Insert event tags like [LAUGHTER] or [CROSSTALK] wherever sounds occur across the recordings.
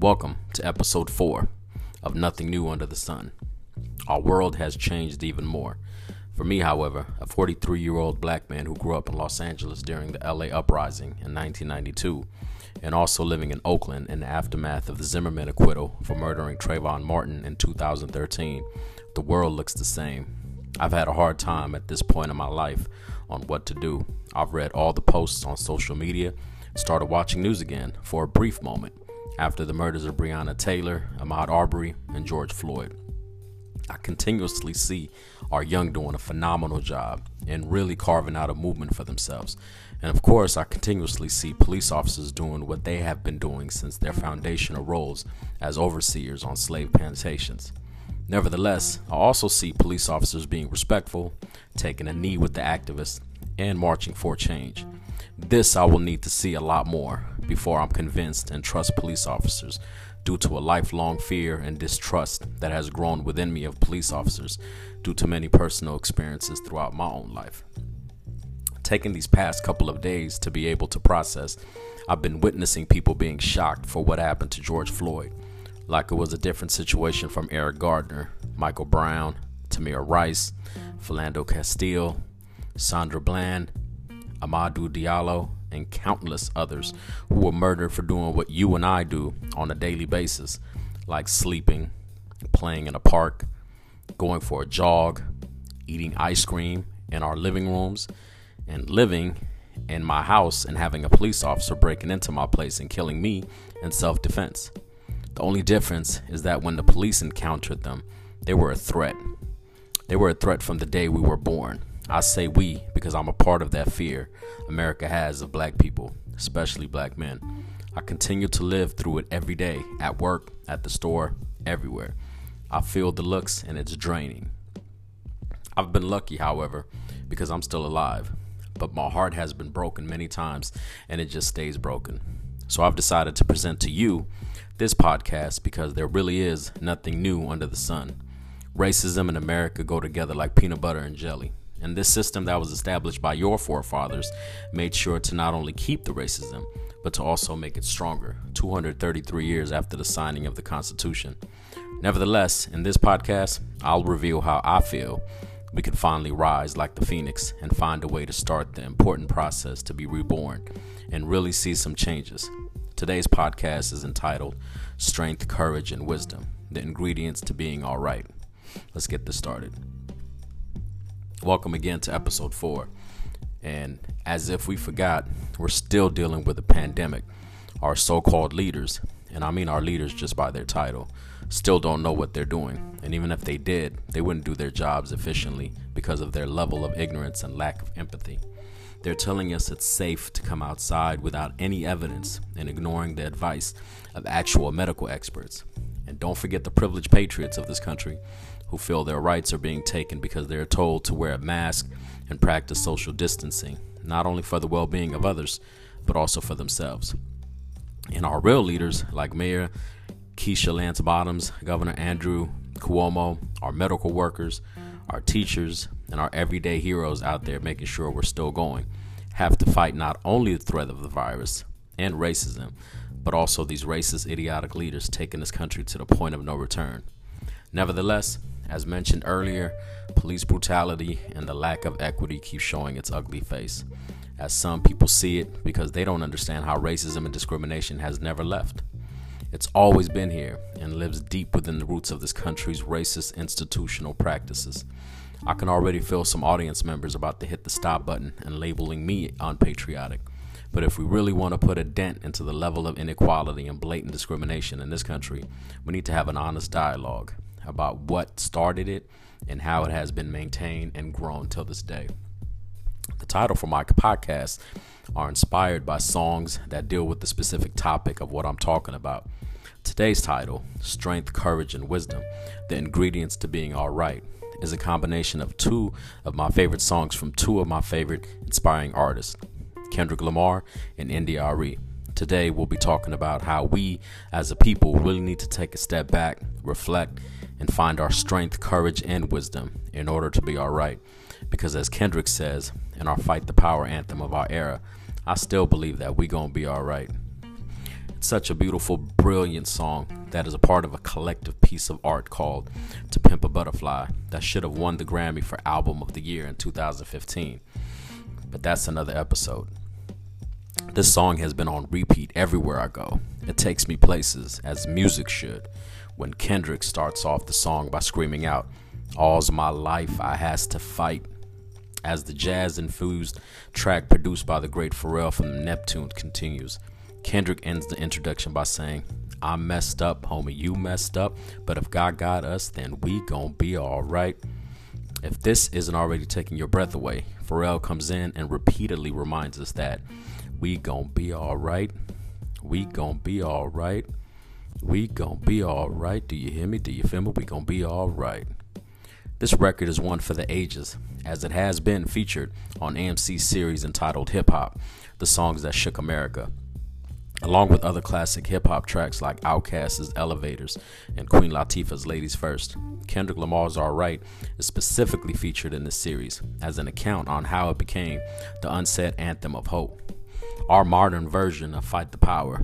Welcome to episode 4 of Nothing New Under the Sun. Our world has changed even more. For me, however, a 43 year old black man who grew up in Los Angeles during the LA uprising in 1992, and also living in Oakland in the aftermath of the Zimmerman acquittal for murdering Trayvon Martin in 2013, the world looks the same. I've had a hard time at this point in my life on what to do. I've read all the posts on social media, started watching news again for a brief moment after the murders of Breonna Taylor, Ahmaud Arbery, and George Floyd. I continuously see our young doing a phenomenal job and really carving out a movement for themselves. And of course, I continuously see police officers doing what they have been doing since their foundational roles as overseers on slave plantations. Nevertheless, I also see police officers being respectful, taking a knee with the activists, and marching for change. This I will need to see a lot more before I'm convinced and trust police officers due to a lifelong fear and distrust that has grown within me of police officers due to many personal experiences throughout my own life. Taking these past couple of days to be able to process, I've been witnessing people being shocked for what happened to George Floyd, like it was a different situation from Eric Garner, Michael Brown, Tamir Rice, Philando Castile, Sandra Bland, Amadou Diallo, and countless others who were murdered for doing what you and I do on a daily basis, like sleeping, playing in a park, going for a jog, eating ice cream in our living rooms, and living in my house and having a police officer breaking into my place and killing me in self defense. The only difference is that when the police encountered them, they were a threat. They were a threat from the day we were born. I say we because I'm a part of that fear America has of black people, especially black men. I continue to live through it every day, at work, at the store, everywhere. I feel the looks and it's draining. I've been lucky, however, because I'm still alive, but my heart has been broken many times and it just stays broken. So I've decided to present to you this podcast because there really is nothing new under the sun. Racism and America go together like peanut butter and jelly. And this system that was established by your forefathers made sure to not only keep the racism, but to also make it stronger 233 years after the signing of the Constitution. Nevertheless, in this podcast, I'll reveal how I feel we can finally rise like the phoenix and find a way to start the important process to be reborn and really see some changes. Today's podcast is entitled Strength, Courage, and Wisdom The Ingredients to Being All Right. Let's get this started. Welcome again to episode four. And as if we forgot, we're still dealing with a pandemic. Our so called leaders, and I mean our leaders just by their title, still don't know what they're doing. And even if they did, they wouldn't do their jobs efficiently because of their level of ignorance and lack of empathy. They're telling us it's safe to come outside without any evidence and ignoring the advice of actual medical experts. And don't forget the privileged patriots of this country who feel their rights are being taken because they are told to wear a mask and practice social distancing, not only for the well being of others, but also for themselves. And our real leaders, like Mayor Keisha Lance Bottoms, Governor Andrew Cuomo, our medical workers, our teachers, and our everyday heroes out there making sure we're still going, have to fight not only the threat of the virus and racism, but also these racist, idiotic leaders taking this country to the point of no return. Nevertheless, as mentioned earlier, police brutality and the lack of equity keep showing its ugly face, as some people see it because they don't understand how racism and discrimination has never left. It's always been here and lives deep within the roots of this country's racist institutional practices. I can already feel some audience members about to hit the stop button and labeling me unpatriotic. But if we really want to put a dent into the level of inequality and blatant discrimination in this country, we need to have an honest dialogue about what started it and how it has been maintained and grown till this day. The title for my podcast are inspired by songs that deal with the specific topic of what I'm talking about. Today's title, Strength, Courage, and Wisdom The Ingredients to Being Alright, is a combination of two of my favorite songs from two of my favorite inspiring artists, Kendrick Lamar and India.Arie. Today, we'll be talking about how we as a people really need to take a step back, reflect, and find our strength, courage, and wisdom in order to be all right. Because as Kendrick says in our Fight the Power anthem of our era, I still believe that we gonna be alright. It's such a beautiful, brilliant song that is a part of a collective piece of art called To Pimp a Butterfly that should have won the Grammy for Album of the Year in 2015. But that's another episode. This song has been on repeat everywhere I go. It takes me places, as music should. When Kendrick starts off the song by screaming out, All's my life I has to fight. As the jazz infused track produced by the great Pharrell from Neptune continues, Kendrick ends the introduction by saying, I messed up, homie, you messed up, but if God got us, then we gon' be alright. If this isn't already taking your breath away, Pharrell comes in and repeatedly reminds us that we gon' be alright. We gon' be alright. We gon' be alright. Do you hear me? Do you feel me? We gon' be alright. This record is one for the ages, as it has been featured on AMC's series entitled Hip Hop, the songs that shook America. Along with other classic hip hop tracks like Outkast's Elevators and Queen Latifah's Ladies First, Kendrick Lamar's Alright is specifically featured in this series as an account on how it became the unsaid anthem of hope, our modern version of Fight the Power.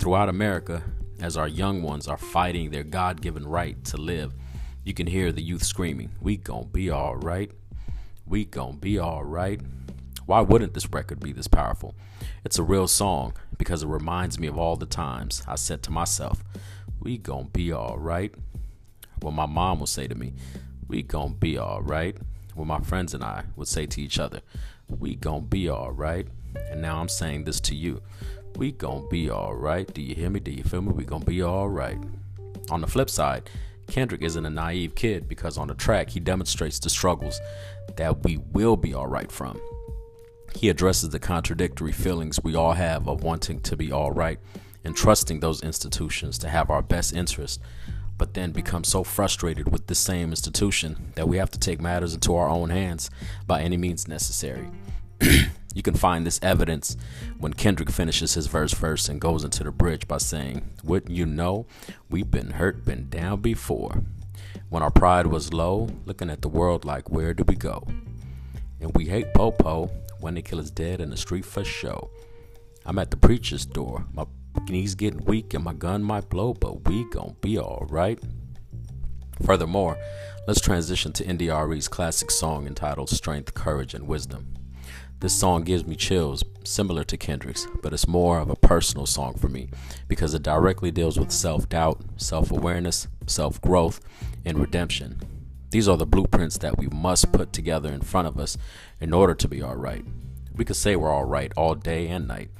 Throughout America, as our young ones are fighting their God given right to live, you can hear the youth screaming, We gon' be alright. We gon' be alright. Why wouldn't this record be this powerful? It's a real song because it reminds me of all the times I said to myself, We gon' be alright. What my mom would say to me, We gon' be alright. What my friends and I would say to each other, We gon' be alright. And now I'm saying this to you. We gon' be alright. Do you hear me? Do you feel me? We gon' be alright. On the flip side, Kendrick isn't a naive kid because on the track he demonstrates the struggles that we will be alright from. He addresses the contradictory feelings we all have of wanting to be all right and trusting those institutions to have our best interest, but then become so frustrated with the same institution that we have to take matters into our own hands by any means necessary. [CLEARS THROAT] you can find this evidence when Kendrick finishes his verse first and goes into the bridge by saying, Wouldn't you know, we've been hurt, been down before. When our pride was low, looking at the world like, Where do we go? And we hate Popo, when the killer's dead in the street for show. I'm at the preacher's door. My knees getting weak and my gun might blow, but we gon' be alright. Furthermore, let's transition to India.Arie's classic song entitled Strength, Courage, and Wisdom. This song gives me chills, similar to Kendrick's, but it's more of a personal song for me because it directly deals with self doubt, self awareness, self growth, and redemption. These are the blueprints that we must put together in front of us in order to be all right. We could say we're all right all day and night.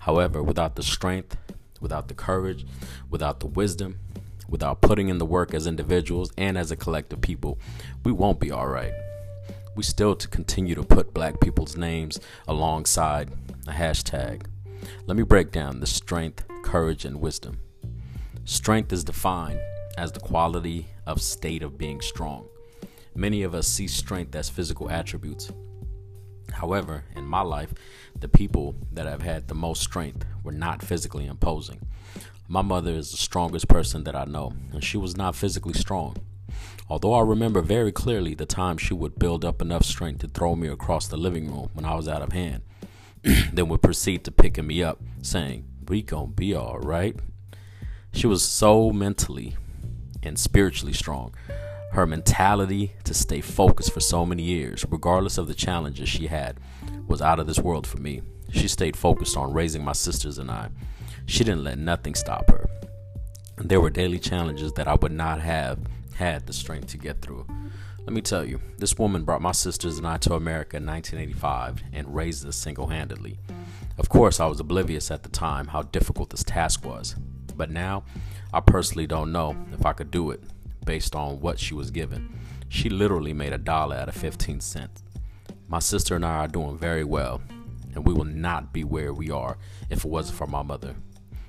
However, without the strength, without the courage, without the wisdom, without putting in the work as individuals and as a collective people, we won't be all right. We still to continue to put black people's names alongside a hashtag. Let me break down the strength, courage, and wisdom. Strength is defined as the quality of state of being strong. Many of us see strength as physical attributes. However, in my life, the people that have had the most strength were not physically imposing. My mother is the strongest person that I know, and she was not physically strong. Although I remember very clearly the time she would build up enough strength to throw me across the living room when I was out of hand, [CLEARS THROAT] then would proceed to picking me up, saying, We gon' be alright. She was so mentally and spiritually strong. Her mentality to stay focused for so many years, regardless of the challenges she had, was out of this world for me. She stayed focused on raising my sisters and I. She didn't let nothing stop her. There were daily challenges that I would not have had the strength to get through. Let me tell you, this woman brought my sisters and I to America in 1985 and raised us single handedly. Of course, I was oblivious at the time how difficult this task was, but now I personally don't know if I could do it based on what she was given. She literally made a dollar out of 15 cents. My sister and I are doing very well, and we will not be where we are if it wasn't for my mother.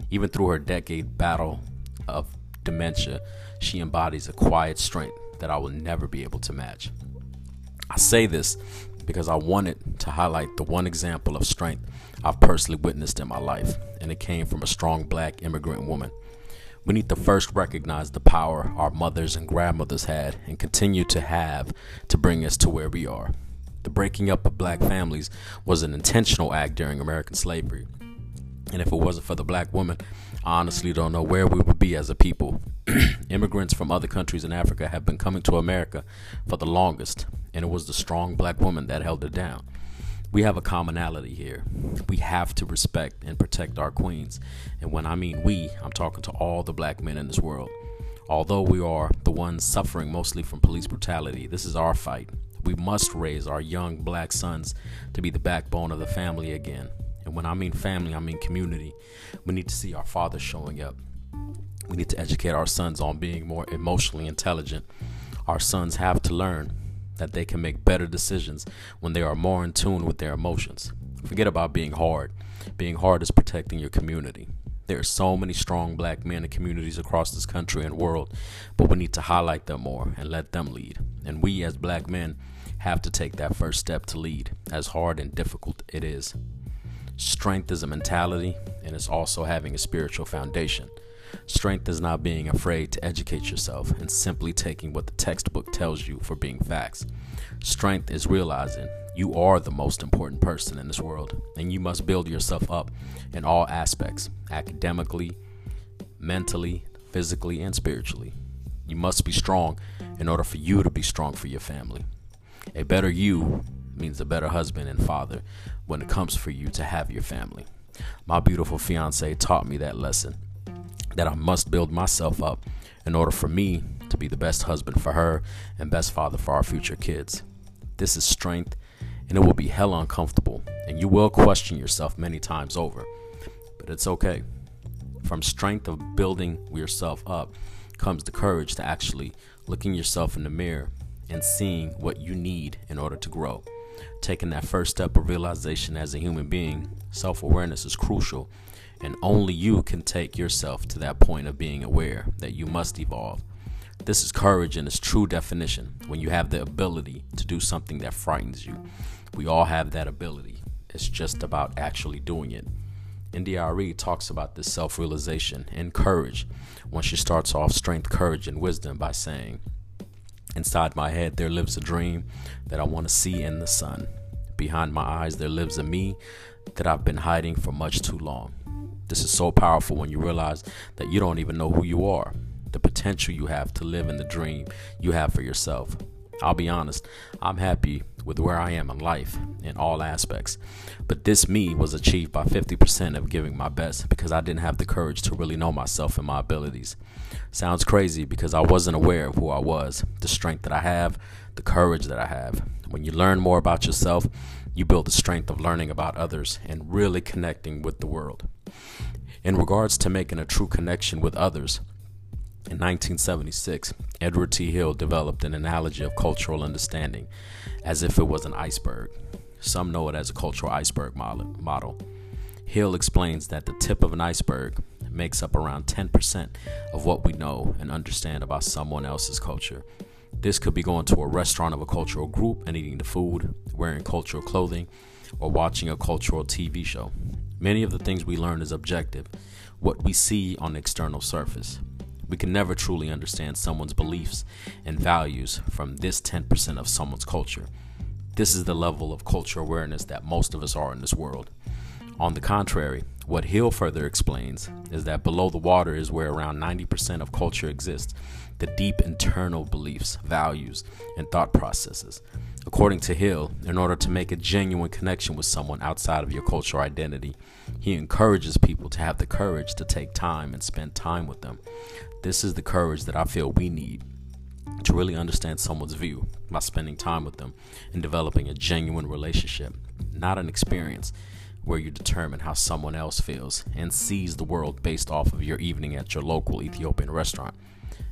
Even through her decade battle of dementia, she embodies a quiet strength that I will never be able to match. I say this because I wanted to highlight the one example of strength I've personally witnessed in my life, and it came from a strong black immigrant woman. We need to first recognize the power our mothers and grandmothers had and continue to have to bring us to where we are. The breaking up of black families was an intentional act during American slavery. And if it wasn't for the black woman, I honestly don't know where we would be as a people. [CLEARS THROAT] Immigrants from other countries in Africa have been coming to America for the longest, and it was the strong black woman that held it down. We have a commonality here. We have to respect and protect our queens. And when I mean we, I'm talking to all the black men in this world. Although we are the ones suffering mostly from police brutality, this is our fight. We must raise our young black sons to be the backbone of the family again. And when I mean family, I mean community. We need to see our fathers showing up. We need to educate our sons on being more emotionally intelligent. Our sons have to learn that they can make better decisions when they are more in tune with their emotions. Forget about being hard. Being hard is protecting your community. There are so many strong black men and communities across this country and world, but we need to highlight them more and let them lead. And we as black men have to take that first step to lead, as hard and difficult it is. Strength is a mentality, and it's also having a spiritual foundation. Strength is not being afraid to educate yourself and simply taking what the textbook tells you for being facts. Strength is realizing you are the most important person in this world, and you must build yourself up in all aspects academically, mentally, physically, and spiritually. You must be strong in order for you to be strong for your family. A better you means a better husband and father when it comes for you to have your family. My beautiful fiance taught me that lesson that I must build myself up in order for me to be the best husband for her and best father for our future kids. This is strength and it will be hell uncomfortable and you will question yourself many times over. But it's okay. From strength of building yourself up comes the courage to actually looking yourself in the mirror and seeing what you need in order to grow. Taking that first step of realization as a human being, self awareness is crucial, and only you can take yourself to that point of being aware that you must evolve. This is courage in its true definition when you have the ability to do something that frightens you. We all have that ability, it's just about actually doing it. Arie talks about this self realization and courage when she starts off strength, courage, and wisdom by saying, Inside my head, there lives a dream that I want to see in the sun. Behind my eyes, there lives a me that I've been hiding for much too long. This is so powerful when you realize that you don't even know who you are, the potential you have to live in the dream you have for yourself. I'll be honest, I'm happy with where I am in life in all aspects. But this me was achieved by 50% of giving my best because I didn't have the courage to really know myself and my abilities. Sounds crazy because I wasn't aware of who I was, the strength that I have, the courage that I have. When you learn more about yourself, you build the strength of learning about others and really connecting with the world. In regards to making a true connection with others, in 1976, Edward T. Hall developed an analogy of cultural understanding as if it was an iceberg. Some know it as a cultural iceberg model. Hall explains that the tip of an iceberg makes up around 10% of what we know and understand about someone else's culture. This could be going to a restaurant of a cultural group and eating the food, wearing cultural clothing, or watching a cultural TV show. Many of the things we learn is objective, what we see on the external surface. We can never truly understand someone's beliefs and values from this 10% of someone's culture. This is the level of cultural awareness that most of us are in this world. On the contrary, what Hall further explains is that below the water is where around 90% of culture exists the deep internal beliefs, values, and thought processes. According to Hall, in order to make a genuine connection with someone outside of your cultural identity, he encourages people to have the courage to take time and spend time with them. This is the courage that I feel we need to really understand someone's view by spending time with them and developing a genuine relationship, not an experience where you determine how someone else feels and sees the world based off of your evening at your local Ethiopian restaurant.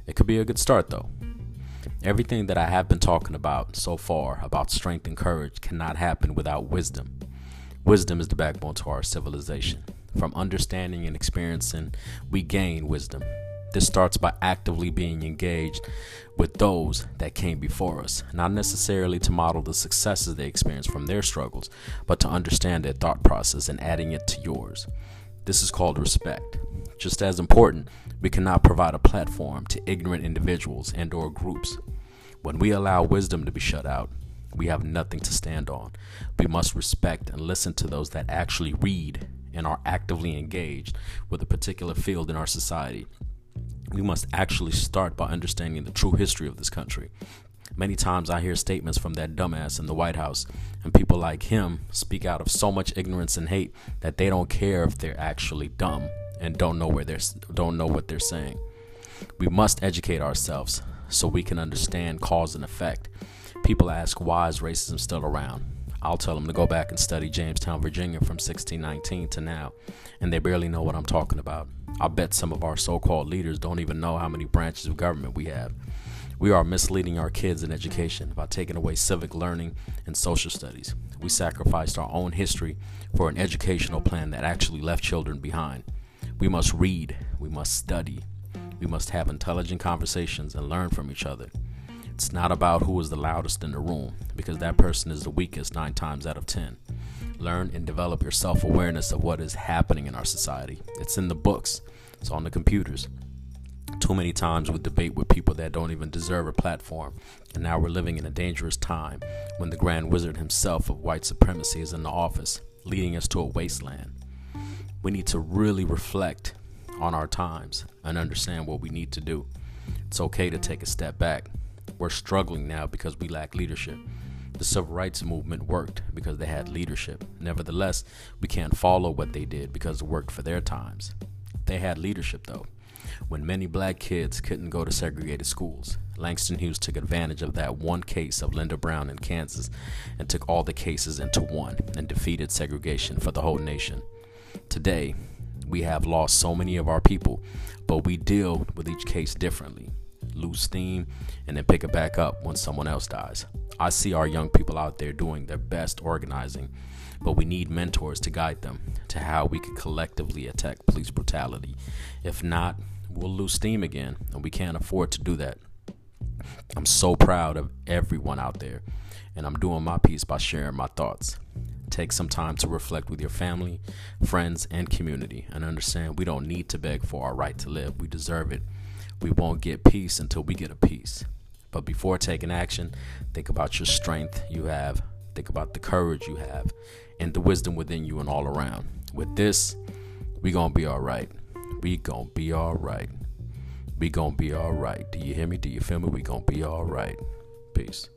It could be a good start though. Everything that I have been talking about so far about strength and courage cannot happen without wisdom. Wisdom is the backbone to our civilization. From understanding and experiencing, we gain wisdom. This starts by actively being engaged with those that came before us, not necessarily to model the successes they experienced from their struggles, but to understand their thought process and adding it to yours. This is called respect. Just as important, we cannot provide a platform to ignorant individuals and or groups. When we allow wisdom to be shut out, we have nothing to stand on. We must respect and listen to those that actually read and are actively engaged with a particular field in our society. We must actually start by understanding the true history of this country. Many times I hear statements from that dumbass in the White House, and people like him speak out of so much ignorance and hate that they don't care if they're actually dumb and don't know where they're don't know what they're saying. We must educate ourselves so we can understand cause and effect. People ask why is racism still around? I'll tell them to go back and study Jamestown, Virginia from 1619 to now, and they barely know what I'm talking about. I bet some of our so called leaders don't even know how many branches of government we have. We are misleading our kids in education by taking away civic learning and social studies. We sacrificed our own history for an educational plan that actually left children behind. We must read, we must study, we must have intelligent conversations and learn from each other. It's not about who is the loudest in the room, because that person is the weakest nine times out of ten. Learn and develop your self awareness of what is happening in our society. It's in the books, it's on the computers. Too many times we debate with people that don't even deserve a platform, and now we're living in a dangerous time when the Grand Wizard himself of white supremacy is in the office, leading us to a wasteland. We need to really reflect on our times and understand what we need to do. It's okay to take a step back we're struggling now because we lack leadership. The civil rights movement worked because they had leadership. Nevertheless, we can't follow what they did because it worked for their times. They had leadership though. When many black kids couldn't go to segregated schools, Langston Hughes took advantage of that one case of Linda Brown in Kansas and took all the cases into one and defeated segregation for the whole nation. Today, we have lost so many of our people, but we deal with each case differently lose steam, and then pick it back up when someone else dies. I see our young people out there doing their best organizing, but we need mentors to guide them to how we can collectively attack police brutality. If not, we'll lose steam again, and we can't afford to do that. I'm so proud of everyone out there, and I'm doing my piece by sharing my thoughts. Take some time to reflect with your family, friends, and community and understand we don't need to beg for our right to live. We deserve it we won't get peace until we get a peace. But before taking action, think about your strength you have, think about the courage you have, and the wisdom within you and all around. With this, we gonna be all right. We gonna be all right. We gonna be all right. Do you hear me? Do you feel me? We gonna be all right. Peace.